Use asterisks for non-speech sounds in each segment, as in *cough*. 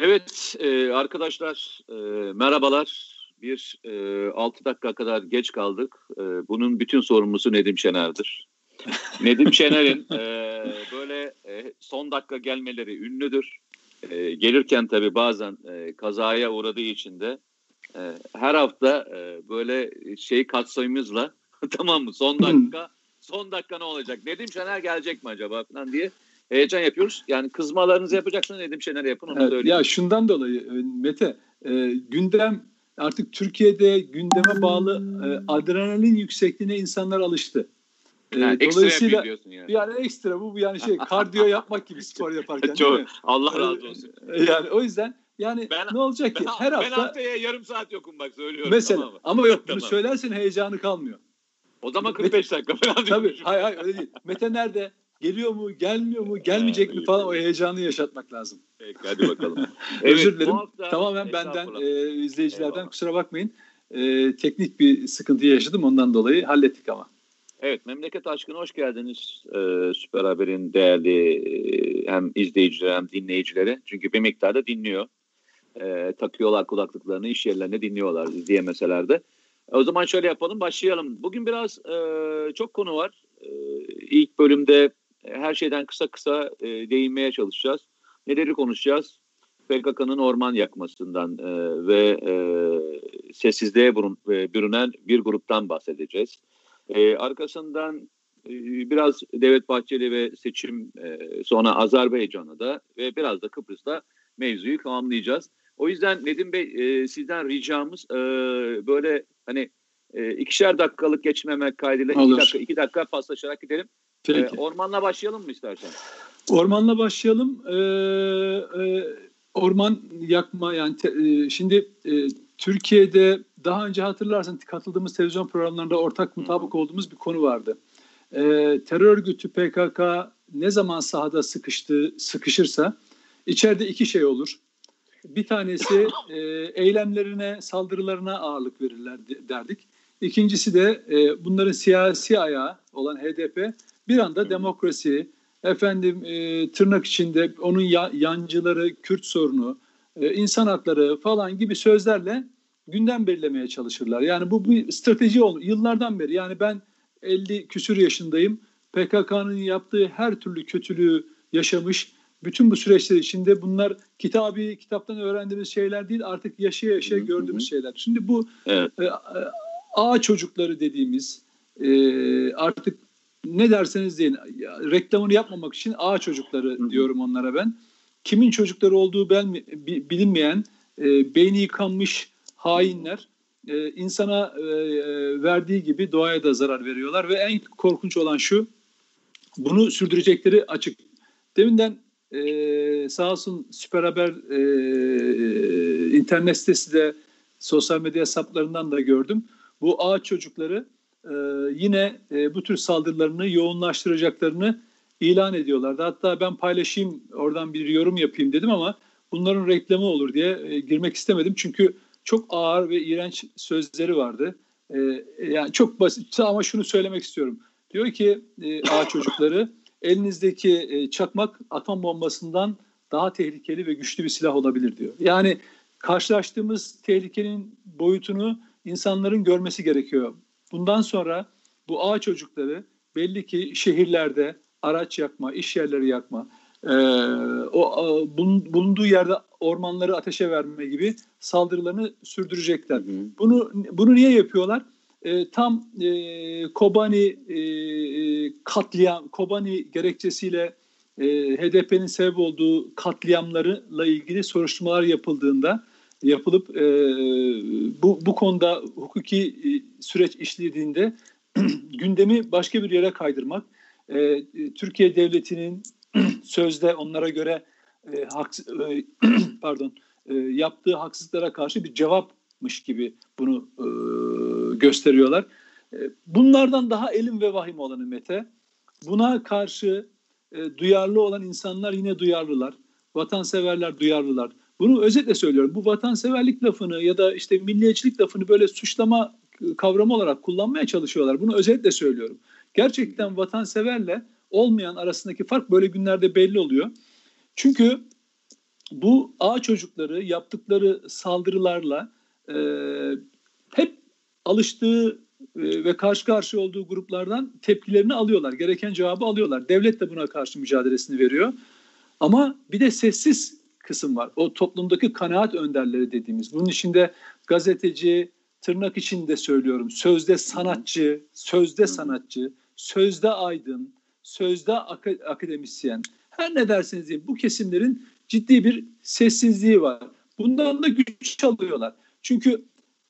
Evet e, arkadaşlar e, merhabalar. Bir e, 6 dakika kadar geç kaldık. E, bunun bütün sorumlusu Nedim Şener'dir. *laughs* Nedim Şener'in e, böyle e, son dakika gelmeleri ünlüdür. E, gelirken tabii bazen e, kazaya uğradığı için de e, her hafta e, böyle şey katsayımızla *laughs* tamam mı son dakika son dakika ne olacak? Nedim Şener gelecek mi acaba falan diye heyecan yapıyoruz. Yani kızmalarınızı yapacaksınız Nedim Şener yapın onu evet, söyleyeyim. Ya şundan dolayı e, Mete e, gündem artık Türkiye'de gündeme bağlı e, adrenalin yüksekliğine insanlar alıştı. E, yani dolayısıyla yani. yani ekstra bu yani şey *laughs* kardiyo yapmak gibi spor yaparken Çok, Allah razı olsun. Yani o yüzden yani ben, ne olacak ki? Ben, Her hafta ben haftaya yarım saat yokum bak söylüyorum. Mesela tamam ama yok bunu tamam. söylersen heyecanı kalmıyor. O zaman 45 dakika falan. Tabii hayır hayır öyle değil. Mete nerede? Geliyor mu, gelmiyor mu, gelmeyecek mi falan o heyecanı yaşatmak lazım. Peki hadi bakalım. *laughs* Özür dilerim. Tamamen benden, e, izleyicilerden Eyvallah. kusura bakmayın. E, teknik bir sıkıntı yaşadım ondan dolayı hallettik ama. Evet, Memleket Aşkına hoş geldiniz. Ee, Süper Haber'in değerli e, hem izleyicileri hem dinleyicileri. Çünkü bir miktarda dinliyor. Ee, takıyorlar kulaklıklarını, iş yerlerine dinliyorlar izleyemeseler de. O zaman şöyle yapalım, başlayalım. Bugün biraz e, çok konu var. E, ilk bölümde her şeyden kısa kısa e, değinmeye çalışacağız. Neleri konuşacağız? PKK'nın orman yakmasından e, ve e, sessizliğe burun, e, bürünen bir gruptan bahsedeceğiz. E, arkasından e, biraz Devlet Bahçeli ve seçim e, sonra Azerbaycan'ı da ve biraz da Kıbrıs'ta mevzuyu tamamlayacağız. O yüzden Nedim Bey e, sizden ricamız e, böyle hani e, ikişer dakikalık geçmemek kaydıyla iki dakika, iki dakika paslaşarak gidelim. Peki. E, ormanla başlayalım mı istersen? Ormanla başlayalım. Ee, e, orman yakma yani te, e, şimdi e, Türkiye'de daha önce hatırlarsan katıldığımız televizyon programlarında ortak mutabık olduğumuz bir konu vardı. E, terör örgütü PKK ne zaman sahada sıkıştı, sıkışırsa içeride iki şey olur. Bir tanesi *laughs* e, eylemlerine, saldırılarına ağırlık verirler derdik. İkincisi de e, bunların siyasi ayağı olan HDP bir anda demokrasi, efendim e, tırnak içinde onun ya, yancıları, Kürt sorunu, e, insan hakları falan gibi sözlerle gündem belirlemeye çalışırlar. Yani bu bir strateji oldu yıllardan beri. Yani ben 50 küsür yaşındayım. PKK'nın yaptığı her türlü kötülüğü yaşamış. Bütün bu süreçler içinde bunlar kitabı kitaptan öğrendiğimiz şeyler değil artık yaşaya yaşaya gördüğümüz şeyler. Şimdi bu evet. e, A çocukları dediğimiz e, artık ne derseniz deyin reklamını yapmamak için A çocukları Hı. diyorum onlara ben. Kimin çocukları olduğu ben bilinmeyen e, beyni yıkanmış hainler e, insana e, e, verdiği gibi doğaya da zarar veriyorlar ve en korkunç olan şu bunu sürdürecekleri açık. Deminden e, sağ olsun Süper Haber e, internet sitesi de sosyal medya hesaplarından da gördüm. Bu ağaç çocukları e, yine e, bu tür saldırılarını yoğunlaştıracaklarını ilan ediyorlardı. Hatta ben paylaşayım oradan bir yorum yapayım dedim ama bunların reklamı olur diye e, girmek istemedim. Çünkü çok ağır ve iğrenç sözleri vardı. E, yani çok basit ama şunu söylemek istiyorum. Diyor ki e, ağaç çocukları elinizdeki e, çakmak atom bombasından daha tehlikeli ve güçlü bir silah olabilir diyor. Yani karşılaştığımız tehlikenin boyutunu insanların görmesi gerekiyor. Bundan sonra bu ağ çocukları belli ki şehirlerde araç yakma, iş yerleri yakma, e, o bulunduğu yerde ormanları ateşe verme gibi saldırılarını sürdürecekler. Hı hı. Bunu bunu niye yapıyorlar? E, tam e, Kobani e, katliam, Kobani gerekçesiyle e, HDP'nin sebep olduğu katliamlarla ilgili soruşturmalar yapıldığında yapılıp e, bu bu konuda hukuki e, süreç işlediğinde *clears throat* gündemi başka bir yere kaydırmak, e, Türkiye devletinin *clears throat* sözde onlara göre e, hak, e, *clears throat* pardon e, yaptığı haksızlıklara karşı bir cevapmış gibi bunu e, gösteriyorlar. E, bunlardan daha elim ve vahim olanı Mete. Buna karşı e, duyarlı olan insanlar yine duyarlılar. Vatanseverler duyarlılar. Bunu özetle söylüyorum. Bu vatanseverlik lafını ya da işte milliyetçilik lafını böyle suçlama kavramı olarak kullanmaya çalışıyorlar. Bunu özetle söylüyorum. Gerçekten vatanseverle olmayan arasındaki fark böyle günlerde belli oluyor. Çünkü bu A çocukları yaptıkları saldırılarla e, hep alıştığı e, ve karşı karşıya olduğu gruplardan tepkilerini alıyorlar. Gereken cevabı alıyorlar. Devlet de buna karşı mücadelesini veriyor. Ama bir de sessiz kısım var. O toplumdaki kanaat önderleri dediğimiz. Bunun içinde gazeteci, tırnak içinde söylüyorum. Sözde sanatçı, sözde sanatçı, sözde aydın, sözde ak- akademisyen. Her ne derseniz deyin bu kesimlerin ciddi bir sessizliği var. Bundan da güç alıyorlar. Çünkü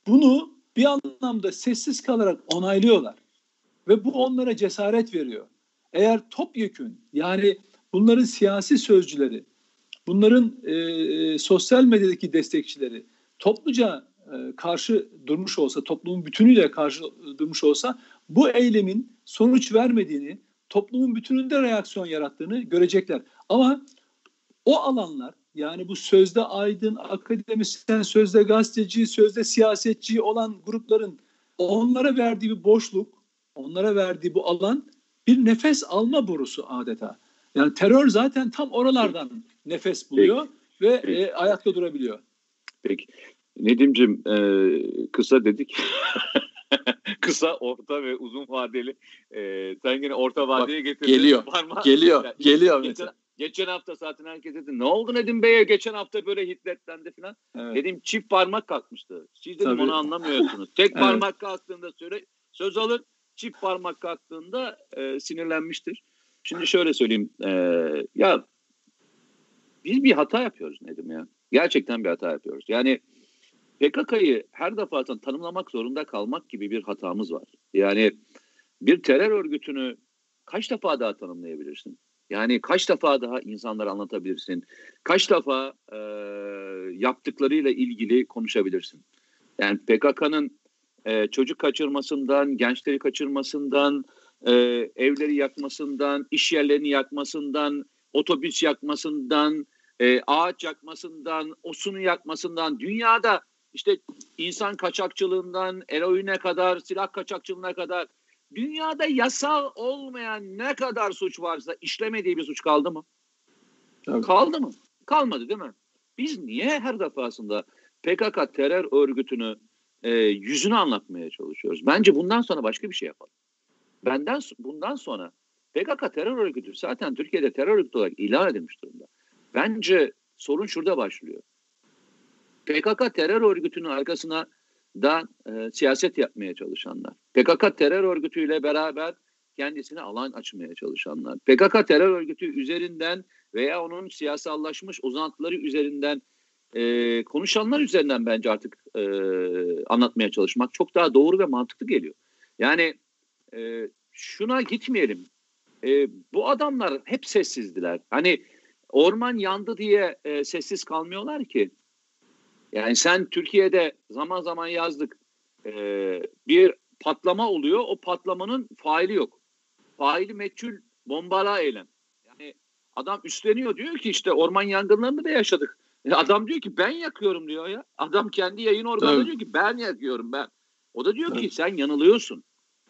bunu bir anlamda sessiz kalarak onaylıyorlar. Ve bu onlara cesaret veriyor. Eğer topyekün yani bunların siyasi sözcüleri, bunların e, e, sosyal medyadaki destekçileri topluca e, karşı durmuş olsa, toplumun bütünüyle karşı durmuş olsa bu eylemin sonuç vermediğini, toplumun bütününde reaksiyon yarattığını görecekler. Ama o alanlar yani bu sözde aydın, akademisyen, sözde gazeteci, sözde siyasetçi olan grupların onlara verdiği bir boşluk, onlara verdiği bu alan bir nefes alma borusu adeta. Yani terör zaten tam oralardan nefes buluyor Peki. ve Peki. E, ayakta durabiliyor. Peki. Nedim'cim e, kısa dedik. *laughs* kısa, orta ve uzun vadeli. E, sen yine orta vadeye getirdin. Geliyor, Parma, geliyor, yani, geliyor. Geçen, geçen hafta zaten herkes dedi. Ne oldu Nedim Bey'e geçen hafta böyle hiddetlendi falan. Evet. Dedim çift parmak kalkmıştı. Siz dedim Tabii. onu anlamıyorsunuz. Tek *laughs* evet. parmak kalktığında söyle söz alın. Çift parmak kalktığında e, sinirlenmiştir. Şimdi şöyle söyleyeyim. E, ya biz bir hata yapıyoruz Nedim ya. Gerçekten bir hata yapıyoruz. Yani PKK'yı her defasında tanımlamak zorunda kalmak gibi bir hatamız var. Yani bir terör örgütünü kaç defa daha tanımlayabilirsin? Yani kaç defa daha insanlara anlatabilirsin? Kaç defa e, yaptıklarıyla ilgili konuşabilirsin? Yani PKK'nın e, çocuk kaçırmasından, gençleri kaçırmasından, e, evleri yakmasından, iş yerlerini yakmasından, otobüs yakmasından, e, ağaç yakmasından, osunu yakmasından, dünyada işte insan kaçakçılığından eroine kadar, silah kaçakçılığına kadar dünyada yasal olmayan ne kadar suç varsa işlemediği bir suç kaldı mı? Tabii. Kaldı mı? Kalmadı değil mi? Biz niye her defasında PKK terör örgütünü e, yüzünü anlatmaya çalışıyoruz? Bence bundan sonra başka bir şey yapalım. Benden bundan sonra PKK terör örgütü zaten Türkiye'de terör örgütü olarak ilan edilmiş durumda. Bence sorun şurada başlıyor. PKK terör örgütünün arkasına da e, siyaset yapmaya çalışanlar. PKK terör örgütüyle beraber kendisine alan açmaya çalışanlar. PKK terör örgütü üzerinden veya onun siyasallaşmış uzantıları üzerinden e, konuşanlar üzerinden bence artık e, anlatmaya çalışmak çok daha doğru ve mantıklı geliyor. Yani e, şuna gitmeyelim. E, bu adamlar hep sessizdiler. Hani orman yandı diye e, sessiz kalmıyorlar ki. Yani sen Türkiye'de zaman zaman yazdık e, bir patlama oluyor. O patlamanın faili yok. Faili meçhul bombala eylem. Yani adam üstleniyor diyor ki işte orman yangınlarını da yaşadık. Adam diyor ki ben yakıyorum diyor ya. Adam kendi yayın evet. diyor ki ben yakıyorum ben. O da diyor evet. ki sen yanılıyorsun.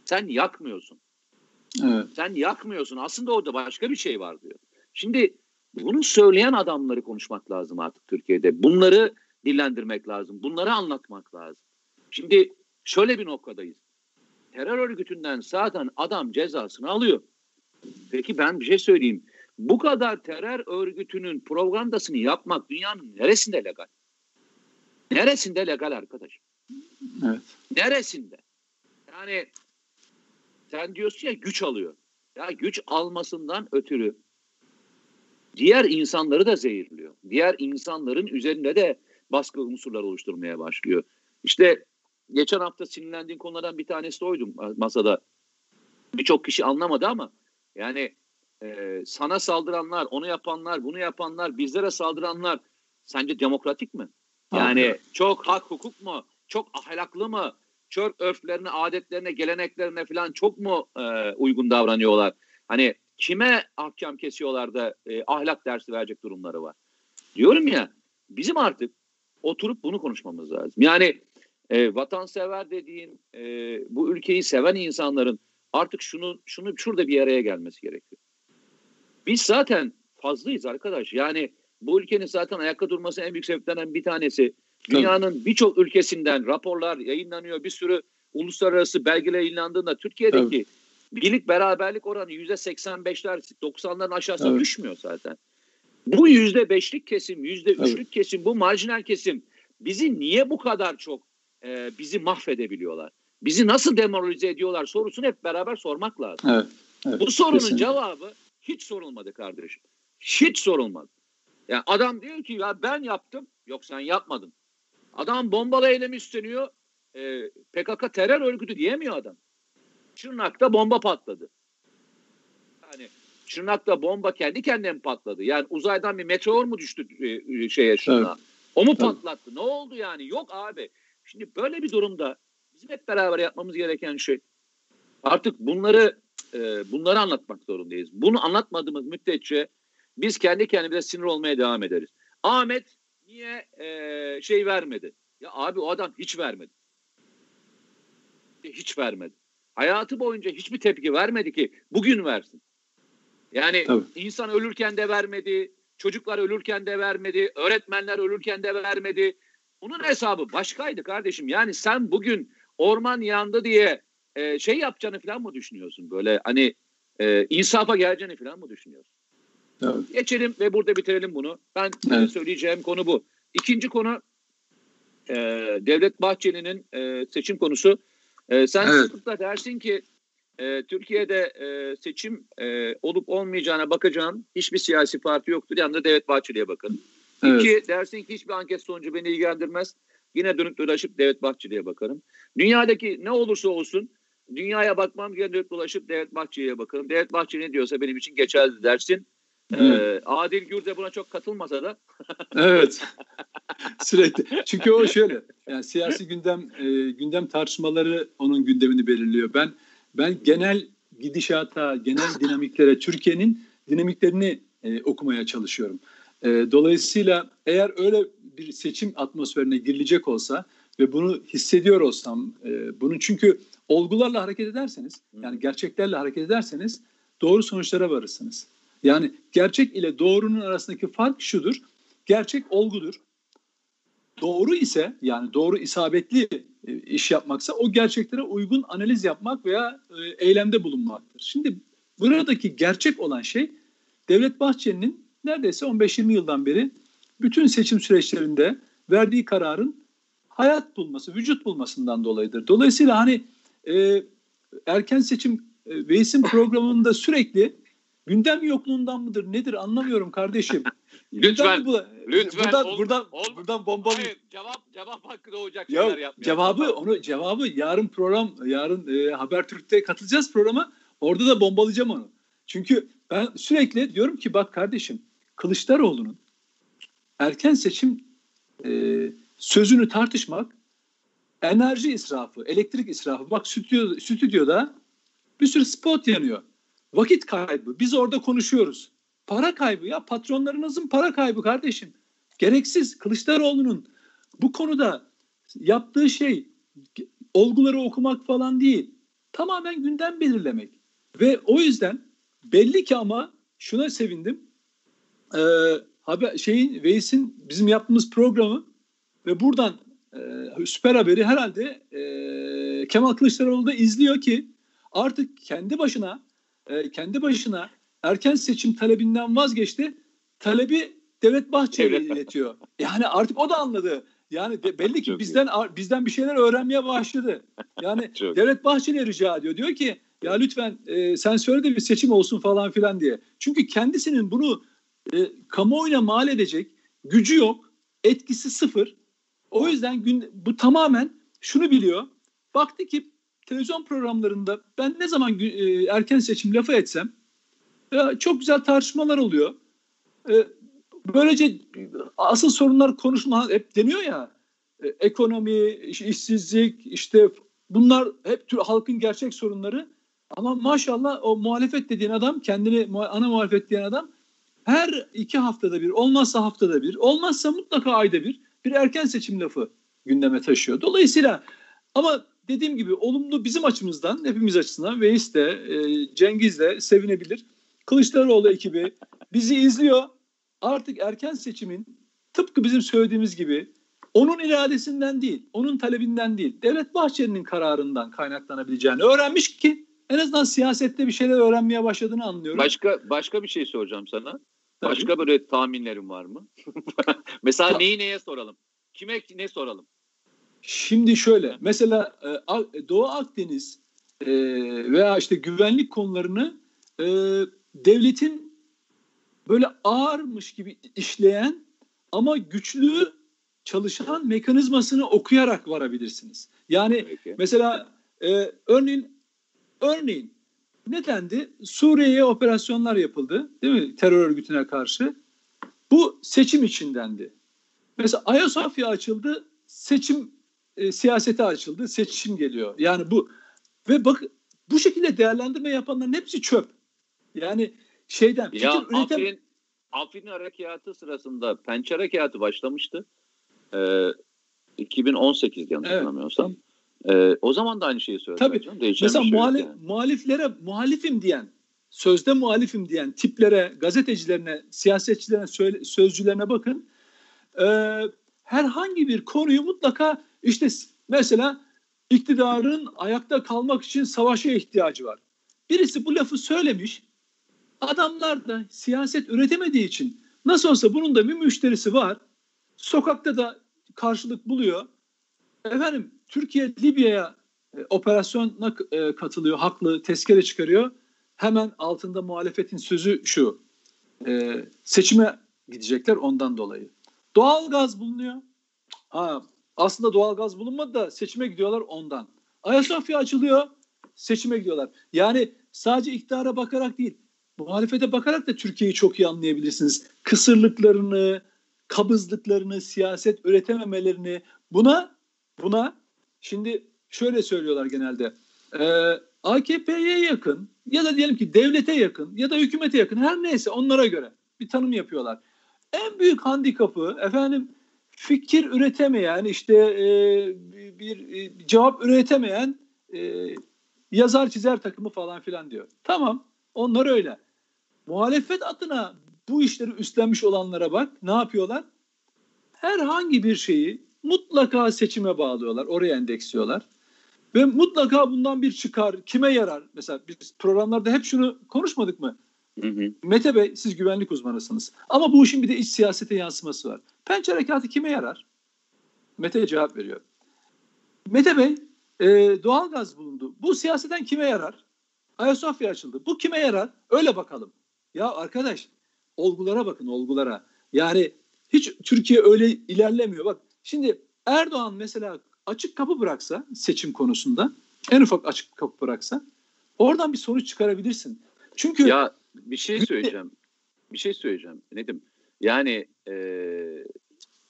Sen yakmıyorsun. Evet. Sen yakmıyorsun. Aslında orada başka bir şey var diyor. Şimdi bunu söyleyen adamları konuşmak lazım artık Türkiye'de. Bunları dillendirmek lazım. Bunları anlatmak lazım. Şimdi şöyle bir noktadayız. Terör örgütünden zaten adam cezasını alıyor. Peki ben bir şey söyleyeyim. Bu kadar terör örgütünün propagandasını yapmak dünyanın neresinde legal? Neresinde legal arkadaş? Evet. Neresinde? Yani sen diyorsun ya güç alıyor. Ya güç almasından ötürü diğer insanları da zehirliyor. Diğer insanların üzerinde de baskı unsurları oluşturmaya başlıyor. İşte geçen hafta sinirlendiğim konulardan bir tanesi oydu masada. Birçok kişi anlamadı ama yani e, sana saldıranlar, onu yapanlar, bunu yapanlar, bizlere saldıranlar sence demokratik mi? Yani Abi. çok hak hukuk mu? Çok ahlaklı mı? Çok örflerine, adetlerine, geleneklerine falan çok mu e, uygun davranıyorlar? Hani kime ahkam kesiyorlar da e, ahlak dersi verecek durumları var? Diyorum ya bizim artık oturup bunu konuşmamız lazım. Yani e, vatansever dediğin e, bu ülkeyi seven insanların artık şunu şunu şurada bir araya gelmesi gerekiyor. Biz zaten fazlayız arkadaş. Yani bu ülkenin zaten ayakta durmasının en büyük sebeplerinden bir tanesi. Dünyanın birçok ülkesinden raporlar yayınlanıyor. Bir sürü uluslararası belgeler yayınlandığında Türkiye'deki evet. birlik beraberlik oranı yüzde 85'ler 90'ların aşağısına evet. düşmüyor zaten. Bu yüzde beşlik kesim, yüzde üçlük evet. kesim, bu marjinal kesim bizi niye bu kadar çok e, bizi mahvedebiliyorlar? Bizi nasıl demoralize ediyorlar sorusunu hep beraber sormak lazım. Evet, evet, bu sorunun kesinlikle. cevabı hiç sorulmadı kardeşim. Hiç sorulmadı. Yani adam diyor ki ya ben yaptım. Yok sen yapmadın. Adam bombalı eylemi üstleniyor. E, PKK terör örgütü diyemiyor adam. Şırnak'ta bomba patladı. Yani Şırnak'ta bomba kendi kendine mi patladı? Yani uzaydan bir meteor mu düştü e, e şeye? Evet. O mu patlattı? Evet. Ne oldu yani? Yok abi. Şimdi böyle bir durumda bizim hep beraber yapmamız gereken şey artık bunları e, bunları anlatmak zorundayız. Bunu anlatmadığımız müddetçe biz kendi kendimize sinir olmaya devam ederiz. Ahmet niye e, şey vermedi? Ya abi o adam hiç vermedi. Hiç vermedi. Hayatı boyunca hiçbir tepki vermedi ki bugün versin. Yani Tabii. insan ölürken de vermedi, çocuklar ölürken de vermedi, öğretmenler ölürken de vermedi. Bunun hesabı başkaydı kardeşim. Yani sen bugün orman yandı diye e, şey yapacağını falan mı düşünüyorsun? Böyle hani e, insafa geleceğini falan mı düşünüyorsun? Evet. Geçelim ve burada bitirelim bunu. Ben evet. söyleyeceğim konu bu. İkinci konu e, Devlet Bahçeli'nin e, seçim konusu. E, sen evet. sıklıkla dersin ki e, Türkiye'de e, seçim e, olup olmayacağına bakacağım. Hiçbir siyasi parti yoktur. Yanında Devlet Bahçeli'ye bakın. Evet. İki, dersin ki hiçbir anket sonucu beni ilgilendirmez. Yine dönüp dolaşıp Devlet Bahçeli'ye bakarım. Dünyadaki ne olursa olsun dünyaya bakmam yine dönüp dolaşıp Devlet Bahçeli'ye bakarım. Devlet Bahçeli ne diyorsa benim için geçerli dersin. Ee, Adil Gür de buna çok katılmasa da. *laughs* evet. *laughs* Sürekli. Çünkü o şöyle. Yani siyasi gündem e, gündem tartışmaları onun gündemini belirliyor. Ben ben genel gidişata, genel dinamiklere, Türkiye'nin dinamiklerini e, okumaya çalışıyorum. E, dolayısıyla eğer öyle bir seçim atmosferine girilecek olsa ve bunu hissediyor olsam, e, bunu çünkü olgularla hareket ederseniz, yani gerçeklerle hareket ederseniz doğru sonuçlara varırsınız. Yani gerçek ile doğrunun arasındaki fark şudur. Gerçek olgudur. Doğru ise yani doğru isabetli e, iş yapmaksa o gerçeklere uygun analiz yapmak veya e, eylemde bulunmaktır. Şimdi buradaki gerçek olan şey Devlet Bahçeli'nin neredeyse 15-20 yıldan beri bütün seçim süreçlerinde verdiği kararın hayat bulması, vücut bulmasından dolayıdır. Dolayısıyla hani e, erken seçim e, Veys'in programında sürekli gündem yokluğundan mıdır nedir anlamıyorum kardeşim. *laughs* lütfen, bu, lütfen. Buradan, ol, buradan, ol, buradan bomba Hayır, cevap cevap hakkı doğacak ya, şeyler yapmıyor. Cevabı onu cevabı yarın program yarın e, Habertürk'te katılacağız programa. Orada da bombalayacağım onu. Çünkü ben sürekli diyorum ki bak kardeşim Kılıçdaroğlu'nun erken seçim e, sözünü tartışmak enerji israfı, elektrik israfı. Bak stüdyo, stüdyoda bir sürü spot yanıyor. Vakit kaybı. Biz orada konuşuyoruz. Para kaybı ya patronlarınızın para kaybı kardeşim. Gereksiz. Kılıçdaroğlu'nun bu konuda yaptığı şey olguları okumak falan değil. Tamamen gündem belirlemek. Ve o yüzden belli ki ama şuna sevindim. Ee, haber, şeyin Veys'in bizim yaptığımız programı ve buradan e, süper haberi herhalde e, Kemal Kılıçdaroğlu da izliyor ki artık kendi başına e, kendi başına erken seçim talebinden vazgeçti. Talebi Devlet Bahçeli'ye iletiyor. Yani artık o da anladı. Yani de, *laughs* belli ki bizden bizden bir şeyler öğrenmeye başladı. Yani *laughs* Devlet Bahçeli'ye rica ediyor. Diyor ki ya lütfen e, sen söyle de bir seçim olsun falan filan diye. Çünkü kendisinin bunu e, kamuoyuna mal edecek gücü yok. Etkisi sıfır. O yüzden gün, bu tamamen şunu biliyor. Baktı ki televizyon programlarında ben ne zaman e, erken seçim lafı etsem e, çok güzel tartışmalar oluyor. E, böylece asıl sorunlar konuşma hep deniyor ya e, ekonomi, işsizlik işte bunlar hep tür halkın gerçek sorunları. Ama maşallah o muhalefet dediğin adam kendini ana muhalefet diyen adam her iki haftada bir olmazsa haftada bir olmazsa mutlaka ayda bir bir erken seçim lafı gündeme taşıyor. Dolayısıyla ama dediğim gibi olumlu bizim açımızdan hepimiz açısından Veys de e, Cengiz de sevinebilir. Kılıçdaroğlu ekibi bizi izliyor. artık erken seçimin tıpkı bizim söylediğimiz gibi onun iradesinden değil, onun talebinden değil, Devlet Bahçeli'nin kararından kaynaklanabileceğini öğrenmiş ki en azından siyasette bir şeyler öğrenmeye başladığını anlıyorum. Başka başka bir şey soracağım sana. Başka Tabii. böyle tahminlerin var mı? *laughs* mesela neyi neye soralım? Kime ne soralım? Şimdi şöyle mesela e, Doğu Akdeniz e, veya işte güvenlik konularını e, devletin böyle ağırmış gibi işleyen ama güçlü çalışan mekanizmasını okuyarak varabilirsiniz. Yani Peki. mesela e, örneğin örneğin ne dendi? Suriye'ye operasyonlar yapıldı değil mi? Terör örgütüne karşı. Bu seçim içindendi. Mesela Ayasofya açıldı, seçim e, siyasete açıldı, seçim geliyor. Yani bu ve bak bu şekilde değerlendirme yapanların hepsi çöp. Yani şeyden ya, fikir üretem... Afrin, Afrin harekatı sırasında Pençe harekatı başlamıştı. Ee, 2018 yanlış evet. hatırlamıyorsam. Ee, o zaman da aynı şeyi söyledim. Tabii. Canım. Mesela şey muhalif, yani. muhaliflere muhalifim diyen, sözde muhalifim diyen tiplere, gazetecilerine, siyasetçilerine, sözcülerine bakın. Ee, herhangi bir konuyu mutlaka işte mesela iktidarın ayakta kalmak için savaşa ihtiyacı var. Birisi bu lafı söylemiş. Adamlar da siyaset üretemediği için nasıl olsa bunun da bir müşterisi var. Sokakta da karşılık buluyor. Efendim Türkiye Libya'ya e, operasyona e, katılıyor, haklı, tezkere çıkarıyor. Hemen altında muhalefetin sözü şu. E, seçime gidecekler ondan dolayı. Doğal gaz bulunuyor. Ha, aslında doğal gaz bulunmadı da seçime gidiyorlar ondan. Ayasofya açılıyor, seçime gidiyorlar. Yani sadece iktidara bakarak değil, muhalefete bakarak da Türkiye'yi çok iyi anlayabilirsiniz. Kısırlıklarını, kabızlıklarını, siyaset üretememelerini buna buna şimdi şöyle söylüyorlar genelde. E, AKP'ye yakın ya da diyelim ki devlete yakın ya da hükümete yakın her neyse onlara göre bir tanım yapıyorlar. En büyük handikapı efendim fikir üretemeyen işte e, bir, e, cevap üretemeyen e, yazar çizer takımı falan filan diyor. Tamam onlar öyle. Muhalefet adına bu işleri üstlenmiş olanlara bak ne yapıyorlar? Herhangi bir şeyi mutlaka seçime bağlıyorlar. Oraya endeksliyorlar. Ve mutlaka bundan bir çıkar. Kime yarar? Mesela biz programlarda hep şunu konuşmadık mı? Hı hı. Mete Bey siz güvenlik uzmanısınız. Ama bu işin bir de iç siyasete yansıması var. Pençe harekatı kime yarar? Mete cevap veriyor. Mete Bey e, doğalgaz bulundu. Bu siyaseten kime yarar? Ayasofya açıldı. Bu kime yarar? Öyle bakalım. Ya arkadaş olgulara bakın olgulara. Yani hiç Türkiye öyle ilerlemiyor. Bak şimdi Erdoğan mesela açık kapı bıraksa seçim konusunda en ufak açık kapı bıraksa oradan bir sonuç çıkarabilirsin. Çünkü ya bir şey söyleyeceğim. Bir şey söyleyeceğim. Nedim? Yani e,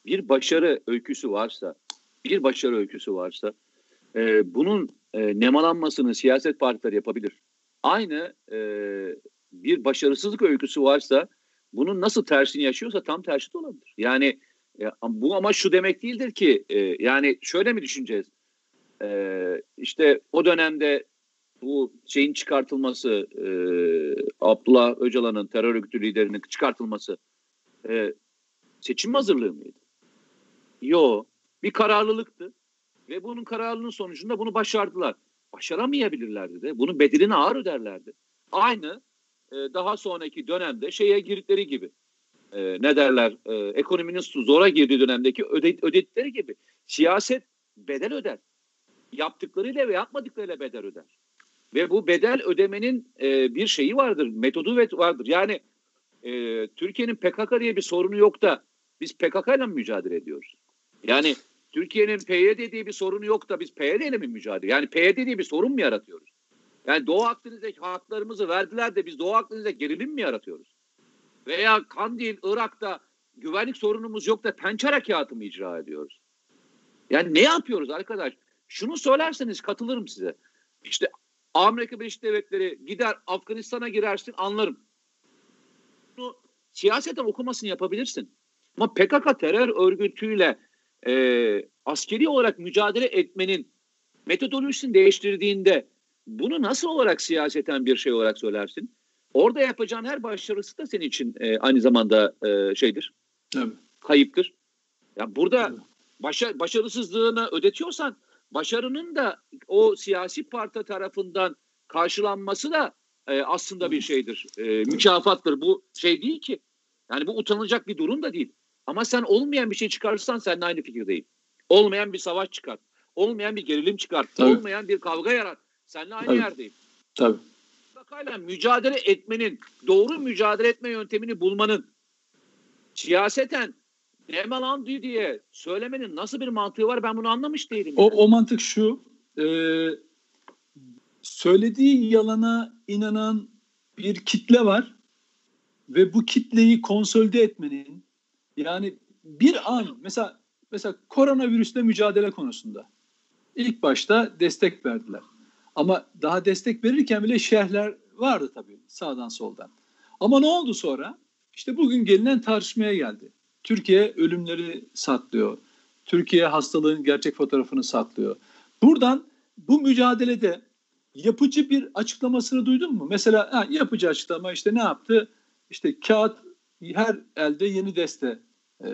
bir başarı öyküsü varsa, bir başarı öyküsü varsa e, bunun e, nemalanmasını siyaset partileri yapabilir. Aynı e, bir başarısızlık öyküsü varsa bunun nasıl tersini yaşıyorsa tam tersi de olabilir. Yani e, bu ama şu demek değildir ki e, yani şöyle mi düşüneceğiz? E, işte o dönemde bu şeyin çıkartılması e, Abdullah Öcalan'ın terör örgütü liderinin çıkartılması e, seçim hazırlığı mıydı? Yo, bir kararlılıktı ve bunun kararlılığının sonucunda bunu başardılar. Başaramayabilirlerdi de. Bunun bedelini ağır öderlerdi. Aynı e, daha sonraki dönemde şeye girdikleri gibi. E, ne derler? E, ekonominin zora girdiği dönemdeki öde, ödedikleri gibi. Siyaset bedel öder. Yaptıklarıyla ve yapmadıklarıyla bedel öder. Ve bu bedel ödemenin e, bir şeyi vardır, metodu vardır. Yani e, Türkiye'nin PKK diye bir sorunu yok da biz PKK ile mi mücadele ediyoruz? Yani Türkiye'nin PYD diye bir sorunu yok da biz PYD ile mi mücadele Yani PYD diye bir sorun mu yaratıyoruz? Yani Doğu Akdeniz'deki haklarımızı verdiler de biz Doğu Akdeniz'de gerilim mi yaratıyoruz? Veya Kandil, Irak'ta güvenlik sorunumuz yok da pençe harekatı mı icra ediyoruz? Yani ne yapıyoruz arkadaş? Şunu söylerseniz katılırım size. İşte Amerika Birleşik Devletleri gider Afganistan'a girersin anlarım. Bunu siyaseten okumasını yapabilirsin. Ama PKK terör örgütüyle e, askeri olarak mücadele etmenin metodolojisini değiştirdiğinde bunu nasıl olarak siyaseten bir şey olarak söylersin? Orada yapacağın her başarısı da senin için e, aynı zamanda e, şeydir. Tabii. Kayıptır. Ya burada başa, başarısızlığını ödetiyorsan başarının da o siyasi parti tarafından karşılanması da e, aslında bir şeydir. E, mükafattır. Bu şey değil ki. Yani bu utanılacak bir durum da değil. Ama sen olmayan bir şey çıkarırsan seninle aynı fikirdeyim. Olmayan bir savaş çıkart. Olmayan bir gerilim çıkart. Tabii. Olmayan bir kavga yarat. Seninle aynı Tabii. yerdeyim. Tabii. Mutlaka mücadele etmenin, doğru mücadele etme yöntemini bulmanın siyaseten nemalandı diye söylemenin nasıl bir mantığı var ben bunu anlamış değilim. O, yani. o mantık şu. E, söylediği yalana inanan bir kitle var ve bu kitleyi konsolide etmenin yani bir an mesela mesela koronavirüsle mücadele konusunda ilk başta destek verdiler. Ama daha destek verirken bile şerhler vardı tabii sağdan soldan. Ama ne oldu sonra? İşte bugün gelinen tartışmaya geldi. Türkiye ölümleri saklıyor. Türkiye hastalığın gerçek fotoğrafını saklıyor. Buradan bu mücadelede yapıcı bir açıklamasını duydun mu? Mesela ha, yapıcı açıklama işte ne yaptı? İşte kağıt her elde yeni deste e,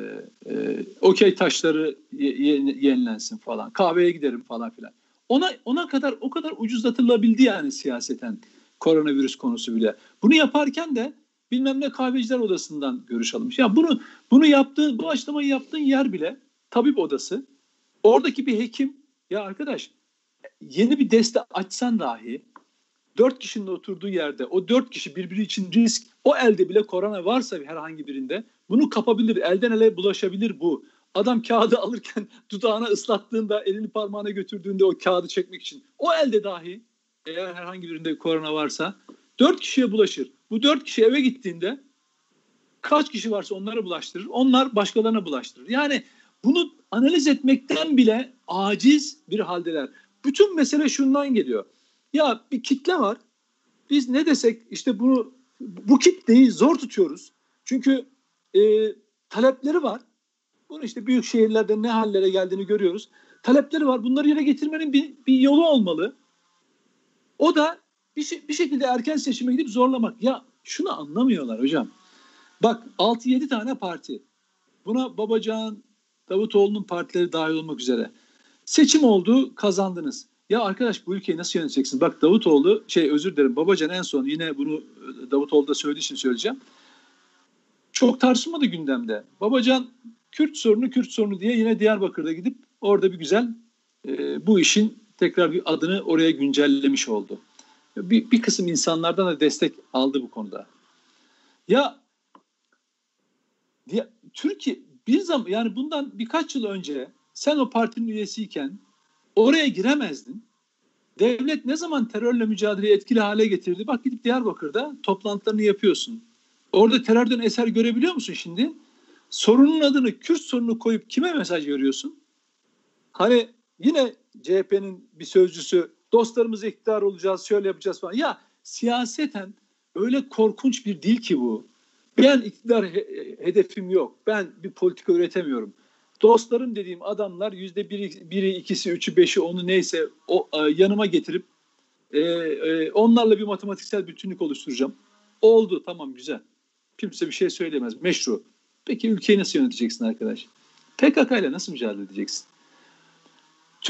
e, okey taşları ye, ye, yenilensin falan. Kahveye giderim falan filan. Ona ona kadar o kadar ucuzlatılabildi yani siyaseten koronavirüs konusu bile. Bunu yaparken de bilmem ne kahveciler odasından görüş almış. Ya bunu bunu yaptığı bu açıklamayı yaptığın yer bile tabip odası. Oradaki bir hekim ya arkadaş yeni bir deste açsan dahi dört kişinin oturduğu yerde o dört kişi birbiri için risk o elde bile korona varsa herhangi birinde bunu kapabilir elden ele bulaşabilir bu. Adam kağıdı alırken *laughs* dudağına ıslattığında elini parmağına götürdüğünde o kağıdı çekmek için o elde dahi eğer herhangi birinde korona varsa dört kişiye bulaşır. Bu dört kişi eve gittiğinde kaç kişi varsa onlara bulaştırır. Onlar başkalarına bulaştırır. Yani bunu analiz etmekten bile aciz bir haldeler. Bütün mesele şundan geliyor. Ya bir kitle var. Biz ne desek işte bunu bu kitleyi zor tutuyoruz. Çünkü e, talepleri var. Bunu işte büyük şehirlerde ne hallere geldiğini görüyoruz. Talepleri var. Bunları yere getirmenin bir, bir yolu olmalı. O da bir, şey, bir şekilde erken seçime gidip zorlamak. Ya şunu anlamıyorlar hocam. Bak 6-7 tane parti. Buna Babacan, Davutoğlu'nun partileri dahil olmak üzere. Seçim oldu, kazandınız. Ya arkadaş bu ülkeyi nasıl yöneteceksiniz? Bak Davutoğlu, şey özür dilerim Babacan en son yine bunu Davutoğlu da söylediği için söyleyeceğim. Çok tartışmadı gündemde. Babacan Kürt sorunu Kürt sorunu diye yine Diyarbakır'da gidip orada bir güzel e, bu işin tekrar bir adını oraya güncellemiş oldu. Bir, bir kısım insanlardan da destek aldı bu konuda. Ya diye, Türkiye bir zaman yani bundan birkaç yıl önce sen o partinin üyesiyken oraya giremezdin. Devlet ne zaman terörle mücadeleyi etkili hale getirdi? Bak gidip Diyarbakır'da toplantılarını yapıyorsun. Orada terörden eser görebiliyor musun şimdi? Sorunun adını Kürt sorunu koyup kime mesaj veriyorsun? Hani yine CHP'nin bir sözcüsü dostlarımız iktidar olacağız, şöyle yapacağız falan. Ya siyaseten öyle korkunç bir dil ki bu. Ben iktidar he- hedefim yok. Ben bir politika üretemiyorum. Dostlarım dediğim adamlar yüzde biri, biri, ikisi, üçü, beşi, onu neyse o e, yanıma getirip e, e, onlarla bir matematiksel bütünlük oluşturacağım. Oldu tamam güzel. Kimse bir şey söyleyemez. Meşru. Peki ülkeyi nasıl yöneteceksin arkadaş? PKK ile nasıl mücadele edeceksin?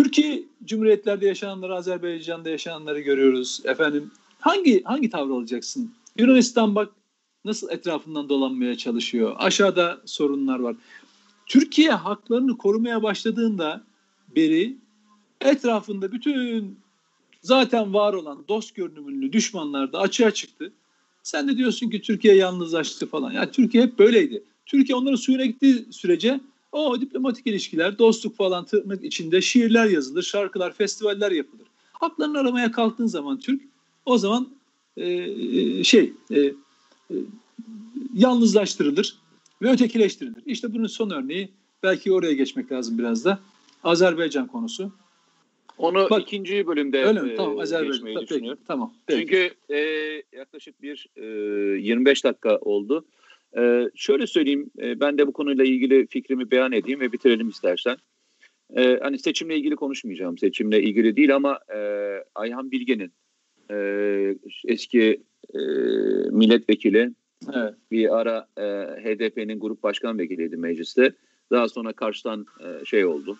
Türkiye Cumhuriyetlerde yaşananları, Azerbaycan'da yaşananları görüyoruz. Efendim hangi hangi tavır alacaksın? Yunanistan bak nasıl etrafından dolanmaya çalışıyor. Aşağıda sorunlar var. Türkiye haklarını korumaya başladığında beri etrafında bütün zaten var olan dost görünümlü düşmanlar da açığa çıktı. Sen de diyorsun ki Türkiye yalnızlaştı falan. Yani Türkiye hep böyleydi. Türkiye onların suyuna gittiği sürece o diplomatik ilişkiler, dostluk falan tırnak içinde şiirler yazılır, şarkılar, festivaller yapılır. Haklarını aramaya kalktığın zaman Türk o zaman e, şey e, e, yalnızlaştırılır ve ötekileştirilir. İşte bunun son örneği belki oraya geçmek lazım biraz da. Azerbaycan konusu. Onu Bak, ikinci bölümde Öyle mi? e, Tamam Azerbaycan. geçmeyi Peki, düşünüyorum. tamam. Peki. Çünkü e, yaklaşık bir e, 25 dakika oldu. E, şöyle söyleyeyim, e, ben de bu konuyla ilgili fikrimi beyan edeyim ve bitirelim istersen. E, hani seçimle ilgili konuşmayacağım, seçimle ilgili değil ama e, Ayhan Bilge'nin e, eski e, milletvekili. Evet. Bir ara e, HDP'nin grup başkan vekiliydi mecliste. Daha sonra Kars'tan e, şey oldu.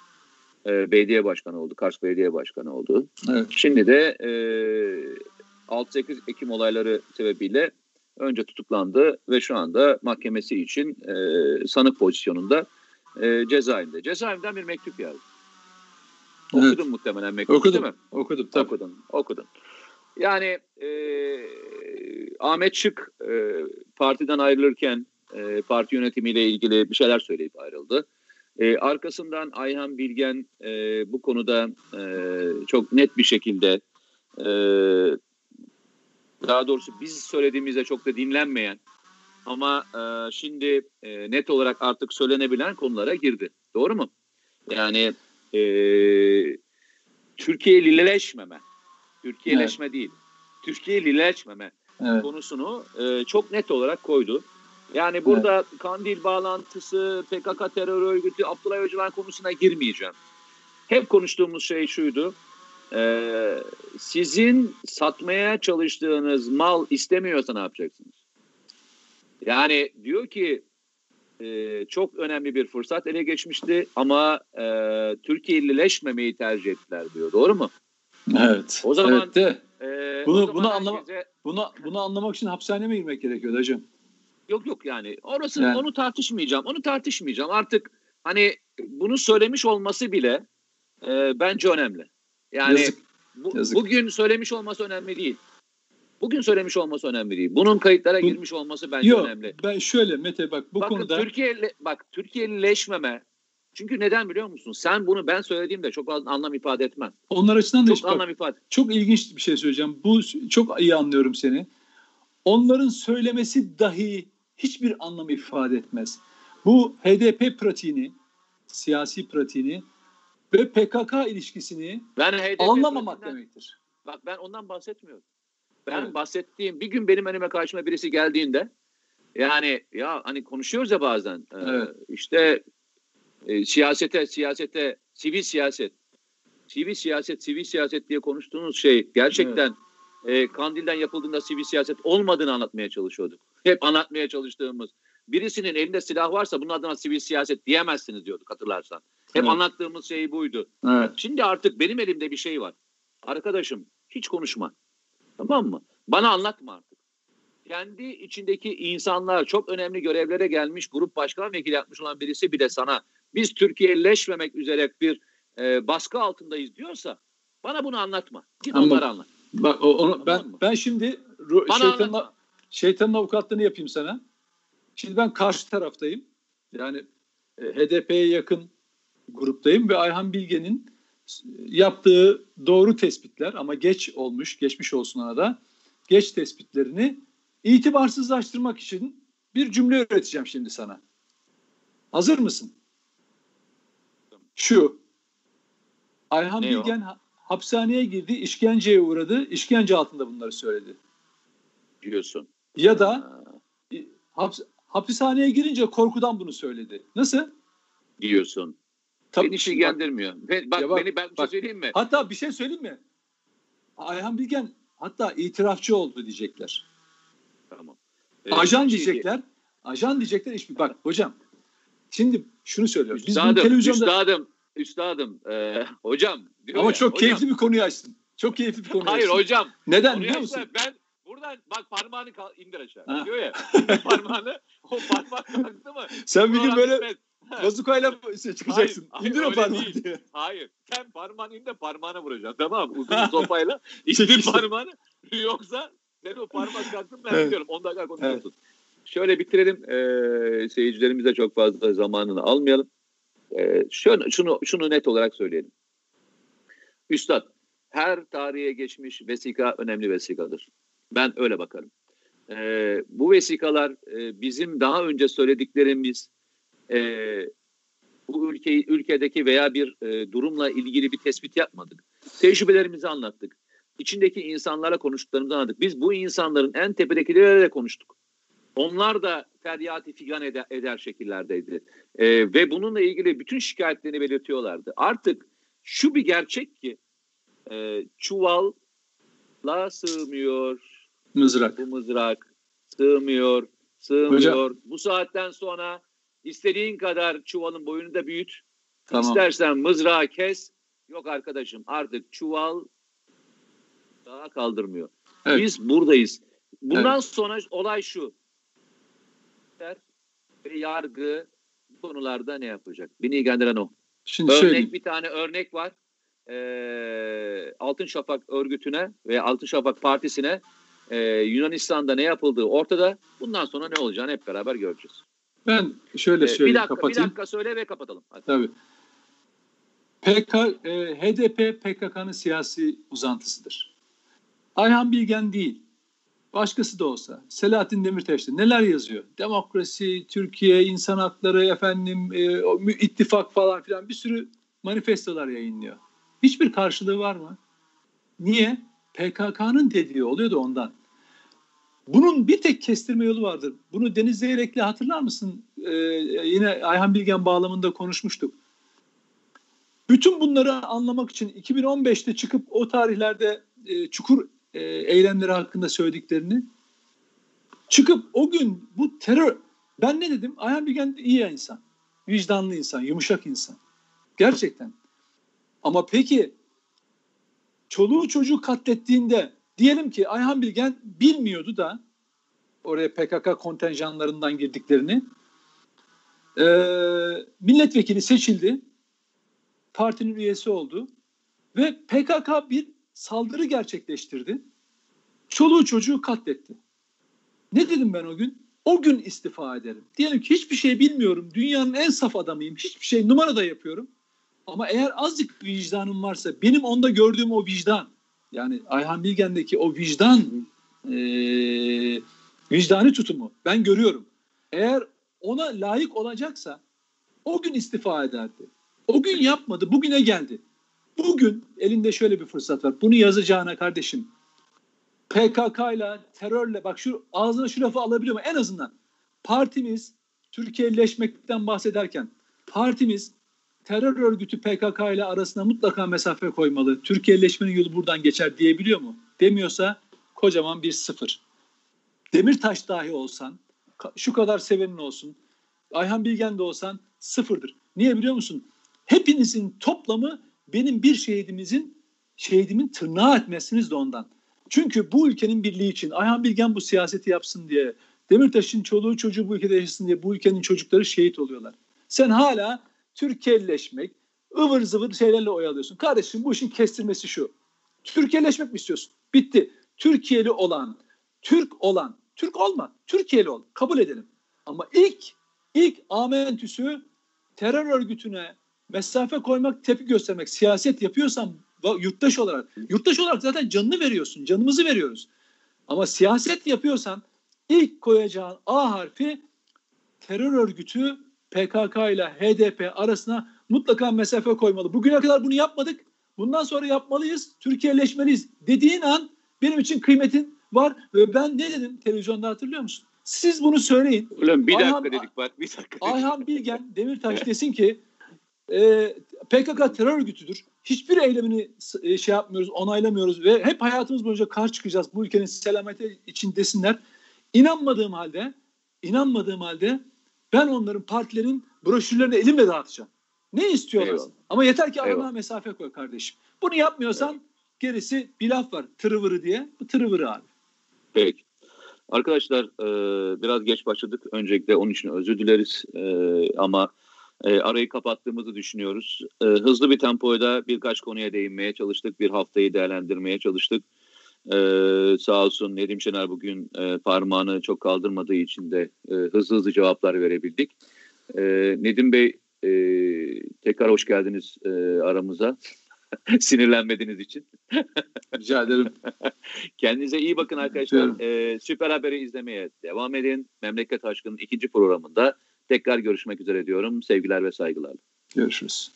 E, belediye başkanı oldu. Kars belediye başkanı oldu. Evet. Şimdi de e, 6-8 Ekim olayları sebebiyle önce tutuklandı ve şu anda mahkemesi için e, sanık pozisyonunda e, cezaevinde. Cezaevinden bir mektup. Evet. Okudun muhtemelen mektubu Okudum. değil mi? Okudum tabii. Okudun, okudun. Yani e, Ahmet Şık e, partiden ayrılırken e, parti yönetimiyle ilgili bir şeyler söyleyip ayrıldı. E, arkasından Ayhan Bilgen e, bu konuda e, çok net bir şekilde e, daha doğrusu biz söylediğimizde çok da dinlenmeyen ama e, şimdi e, net olarak artık söylenebilen konulara girdi. Doğru mu? Yani e, Türkiye'lileşmeme, Türkiye'leşme değil, Türkiye'lileşmeme Evet. konusunu e, çok net olarak koydu. Yani burada Kandil bağlantısı, PKK terör örgütü, Abdullah Öcalan konusuna girmeyeceğim. Hep konuştuğumuz şey şuydu. E, sizin satmaya çalıştığınız mal istemiyorsa ne yapacaksınız? Yani diyor ki e, çok önemli bir fırsat ele geçmişti ama e, Türkiye'lileşmemeyi tercih ettiler diyor. Doğru mu? Evet. O zaman- evet de E, Bunu- zaman bunu anlama- herkese- bunu bunu anlamak için hapishaneye mi girmek gerekiyor hocam? Yok yok yani orası Yani. onu tartışmayacağım. Onu tartışmayacağım. Artık hani bunu söylemiş olması bile e, bence önemli. Yani Yazık. bu- yazık. bugün söylemiş olması önemli değil. Bugün söylemiş olması önemli değil. Bunun kayıtlara Bu- girmiş olması bence Yok önemli. ben şöyle Mete bak bu Bakın konuda Türkiye bak Türkiye'lileşmeme. Çünkü neden biliyor musun? Sen bunu ben söylediğimde çok fazla anlam ifade etmez. onlar açısından da Çok işte bak, anlam ifade. çok ilginç bir şey söyleyeceğim. Bu çok iyi anlıyorum seni. Onların söylemesi dahi hiçbir anlam ifade etmez. Bu HDP pratiğini, siyasi pratiğini ve PKK ilişkisini Ben HDP anlamamak demektir. Bak ben ondan bahsetmiyorum. Ben Evet. bahsettiğim bir gün benim önüme karşıma birisi geldiğinde yani ya hani konuşuyoruz ya bazen e, Evet. işte e, siyasete siyasete sivil siyaset sivil siyaset sivil siyaset diye konuştuğunuz şey gerçekten e, Kandil'den yapıldığında sivil siyaset olmadığını anlatmaya çalışıyorduk. Hep anlatmaya çalıştığımız birisinin elinde silah varsa bunun adına sivil siyaset diyemezsiniz diyorduk hatırlarsan. Hep Evet. anlattığımız şey buydu. Evet. Şimdi artık benim elimde bir şey var. Arkadaşım hiç konuşma. Tamam mı? Bana anlatma artık. Kendi içindeki insanlar çok önemli görevlere gelmiş grup başkan vekili yapmış olan birisi bile sana biz Türkiye'leşmemek üzere bir e, baskı altındayız diyorsa bana bunu anlatma. Git Ama- onlara anlat. Bak o- onu ben mı? ben şimdi Bana şeytanın, anlatma. şeytanın avukatlığını yapayım sana. Şimdi ben karşı taraftayım. Yani e, HDP'ye yakın gruptayım ve Ayhan Bilge'nin yaptığı doğru tespitler ama geç olmuş, geçmiş olsun ona da. Geç tespitlerini itibarsızlaştırmak için bir cümle öğreteceğim şimdi sana. Hazır mısın? Şu. Ayhan Ne o? Bilgen ha- hapishaneye girdi, işkenceye uğradı, işkence altında bunları söyledi. Diyorsun. Ya da Ha, haps- hapishaneye girince korkudan bunu söyledi. Nasıl? diyorsun. Tabii, beni hiç bak, ilgilendirmiyor. Bak, Ya bak, beni ben şey bak. söyleyeyim mi? hatta bir şey söyleyeyim mi? Ayhan Bilgen hatta itirafçı oldu diyecekler. Tamam. Ee, Ajan bir şey diyecekler. Ajan diyecekler. Hiçbir bak hocam. Şimdi şunu söylüyoruz. Biz Üstadım, televizyonda üstadım, üstadım, e, hocam. diyor ama ya, çok hocam. keyifli bir konuyu açtın. Çok keyifli bir konuyu Hayır açtın. hocam. Neden biliyor musun? Ben buradan bak parmağını indir aşağı. Ha. Diyor ya. *laughs* parmağını o parmak kalktı mı? Sen bir gün böyle. Bazukayla şey çıkacaksın. Hayır, İndir o öyle parmağı değil. diye. Hayır. Sen parmağını indir parmağına vuracaksın. Tamam? Uzun *laughs* sopayla indir parmağını. Yoksa sen o parmak kalktın ben Evet. biliyorum. 10 dakika konuşuyorsun. Şöyle bitirelim. Ee, seyircilerimiz de çok fazla zamanını almayalım. Ee, şunu, şunu, şunu net olarak söyleyelim. Üstad, her tarihe geçmiş vesika önemli vesikadır. Ben öyle bakarım. Ee, bu vesikalar e, bizim daha önce söylediklerimiz e, bu ülkeyi ülkedeki veya bir e, durumla ilgili bir tespit yapmadık. Tecrübelerimizi anlattık. İçindeki insanlara konuştuklarımızı anlattık. Biz bu insanların en tepedekilerle de konuştuk. Onlar da feryat figan eder, eder şekillerdeydi. E, ve bununla ilgili bütün şikayetlerini belirtiyorlardı. Artık şu bir gerçek ki e, çuvalla sığmıyor, Mızrak. Bu mızrak sığmıyor, sığmıyor. Hocam. Bu saatten sonra istediğin kadar çuvalın boyunu da büyüt. Tamam. İstersen mızrağı kes. Yok arkadaşım artık çuval daha kaldırmıyor. Evet. Biz buradayız. Bundan evet. sonra olay şu. Yargı konularda ne yapacak? Beni ilgilendiren o. Şimdi örnek söyleyeyim. bir tane örnek var. Ee, Altın Şafak örgütüne ve Altın Şafak Partisi'ne e, Yunanistan'da ne yapıldığı ortada. Bundan sonra ne olacağını hep beraber göreceğiz. Ben şöyle söyleyeyim, bir dakika, kapatayım. Bir dakika söyle ve kapatalım. Hadi. Tabii. PK, e, HDP PKK'nın siyasi uzantısıdır. Ayhan Bilgen değil. Başkası da olsa. Selahattin Demirtaş da neler yazıyor? Demokrasi, Türkiye, insan hakları, efendim, e, ittifak falan filan bir sürü manifestolar yayınlıyor. Hiçbir karşılığı var mı? Niye? PKK'nın dediği oluyor da ondan. Bunun bir tek kestirme yolu vardır. Bunu Deniz Zeyrek'le hatırlar mısın? Ee, yine Ayhan Bilgen bağlamında konuşmuştuk. Bütün bunları anlamak için 2015'te çıkıp o tarihlerde e, çukur e, eylemleri hakkında söylediklerini çıkıp o gün bu terör ben ne dedim? Ayhan Bilgen iyi insan. Vicdanlı insan, yumuşak insan. Gerçekten. Ama peki çoluğu çocuğu katlettiğinde diyelim ki Ayhan Bilgen bilmiyordu da oraya PKK kontenjanlarından girdiklerini e, milletvekili seçildi partinin üyesi oldu ve PKK bir saldırı gerçekleştirdi. Çoluğu çocuğu katletti. Ne dedim ben o gün? O gün istifa ederim. Diyelim ki hiçbir şey bilmiyorum. Dünyanın en saf adamıyım. Hiçbir şey numara da yapıyorum. Ama eğer azıcık vicdanım varsa benim onda gördüğüm o vicdan yani Ayhan Bilgen'deki o vicdan e, vicdani tutumu ben görüyorum. Eğer ona layık olacaksa o gün istifa ederdi. O gün yapmadı. Bugüne geldi. Bugün elinde şöyle bir fırsat var. Bunu yazacağına kardeşim PKK ile terörle bak şu ağzına şu lafı alabiliyor mu? En azından partimiz Türkiye'leşmekten bahsederken partimiz terör örgütü PKK ile arasına mutlaka mesafe koymalı. Türkiye'leşmenin yolu buradan geçer diyebiliyor mu? Demiyorsa kocaman bir sıfır. Demirtaş dahi olsan, şu kadar sevenin olsun, Ayhan Bilgen de olsan sıfırdır. Niye biliyor musun? Hepinizin toplamı benim bir şehidimizin şehidimin tırnağı etmesiniz de ondan. Çünkü bu ülkenin birliği için Ayhan Bilgen bu siyaseti yapsın diye, Demirtaş'ın çoluğu çocuğu bu ülkede yaşasın diye bu ülkenin çocukları şehit oluyorlar. Sen hala Türkiye'leşmek, ıvır zıvır şeylerle oyalıyorsun. Kardeşim bu işin kestirmesi şu. Türkiye'leşmek mi istiyorsun? Bitti. Türkiye'li olan, Türk olan, Türk olma, Türkiye'li ol. Kabul edelim. Ama ilk ilk amentüsü terör örgütüne mesafe koymak, tepki göstermek, siyaset yapıyorsan yurttaş olarak, yurttaş olarak zaten canını veriyorsun, canımızı veriyoruz. Ama siyaset yapıyorsan ilk koyacağın A harfi terör örgütü PKK ile HDP arasına mutlaka mesafe koymalı. Bugüne kadar bunu yapmadık. Bundan sonra yapmalıyız. Türkiye'leşmeliyiz dediğin an benim için kıymetin var. Ve ben ne dedim televizyonda hatırlıyor musun? Siz bunu söyleyin. Ulan bir Ayhan, dakika dedik bak bir dakika. Ayhan Bilgen Demirtaş desin ki e, PKK terör örgütüdür. Hiçbir eylemini e, şey yapmıyoruz, onaylamıyoruz ve hep hayatımız boyunca karşı çıkacağız bu ülkenin selameti için desinler. İnanmadığım halde, inanmadığım halde ben onların partilerin broşürlerini elimle dağıtacağım. Ne istiyorlar? Eyvallah. Ama yeter ki aramına mesafe koy kardeşim. Bunu yapmıyorsan evet. gerisi bir laf var. Tırıvırı diye. Bu tırıvırı abi. Peki. Arkadaşlar e, biraz geç başladık. Öncelikle onun için özür dileriz. E, ama e, arayı kapattığımızı düşünüyoruz. E, hızlı bir tempoyla birkaç konuya değinmeye çalıştık. Bir haftayı değerlendirmeye çalıştık. E, sağ olsun Nedim Şener bugün e, parmağını çok kaldırmadığı için de e, hızlı hızlı cevaplar verebildik. E, Nedim Bey e, tekrar hoş geldiniz e, aramıza. *laughs* Sinirlenmediğiniz için. *laughs* Rica ederim. Kendinize iyi bakın arkadaşlar. Ee, Süper Haber'i izlemeye devam edin. Memleket Aşkı'nın ikinci programında tekrar görüşmek üzere diyorum. Sevgiler ve saygılarla. Görüşürüz.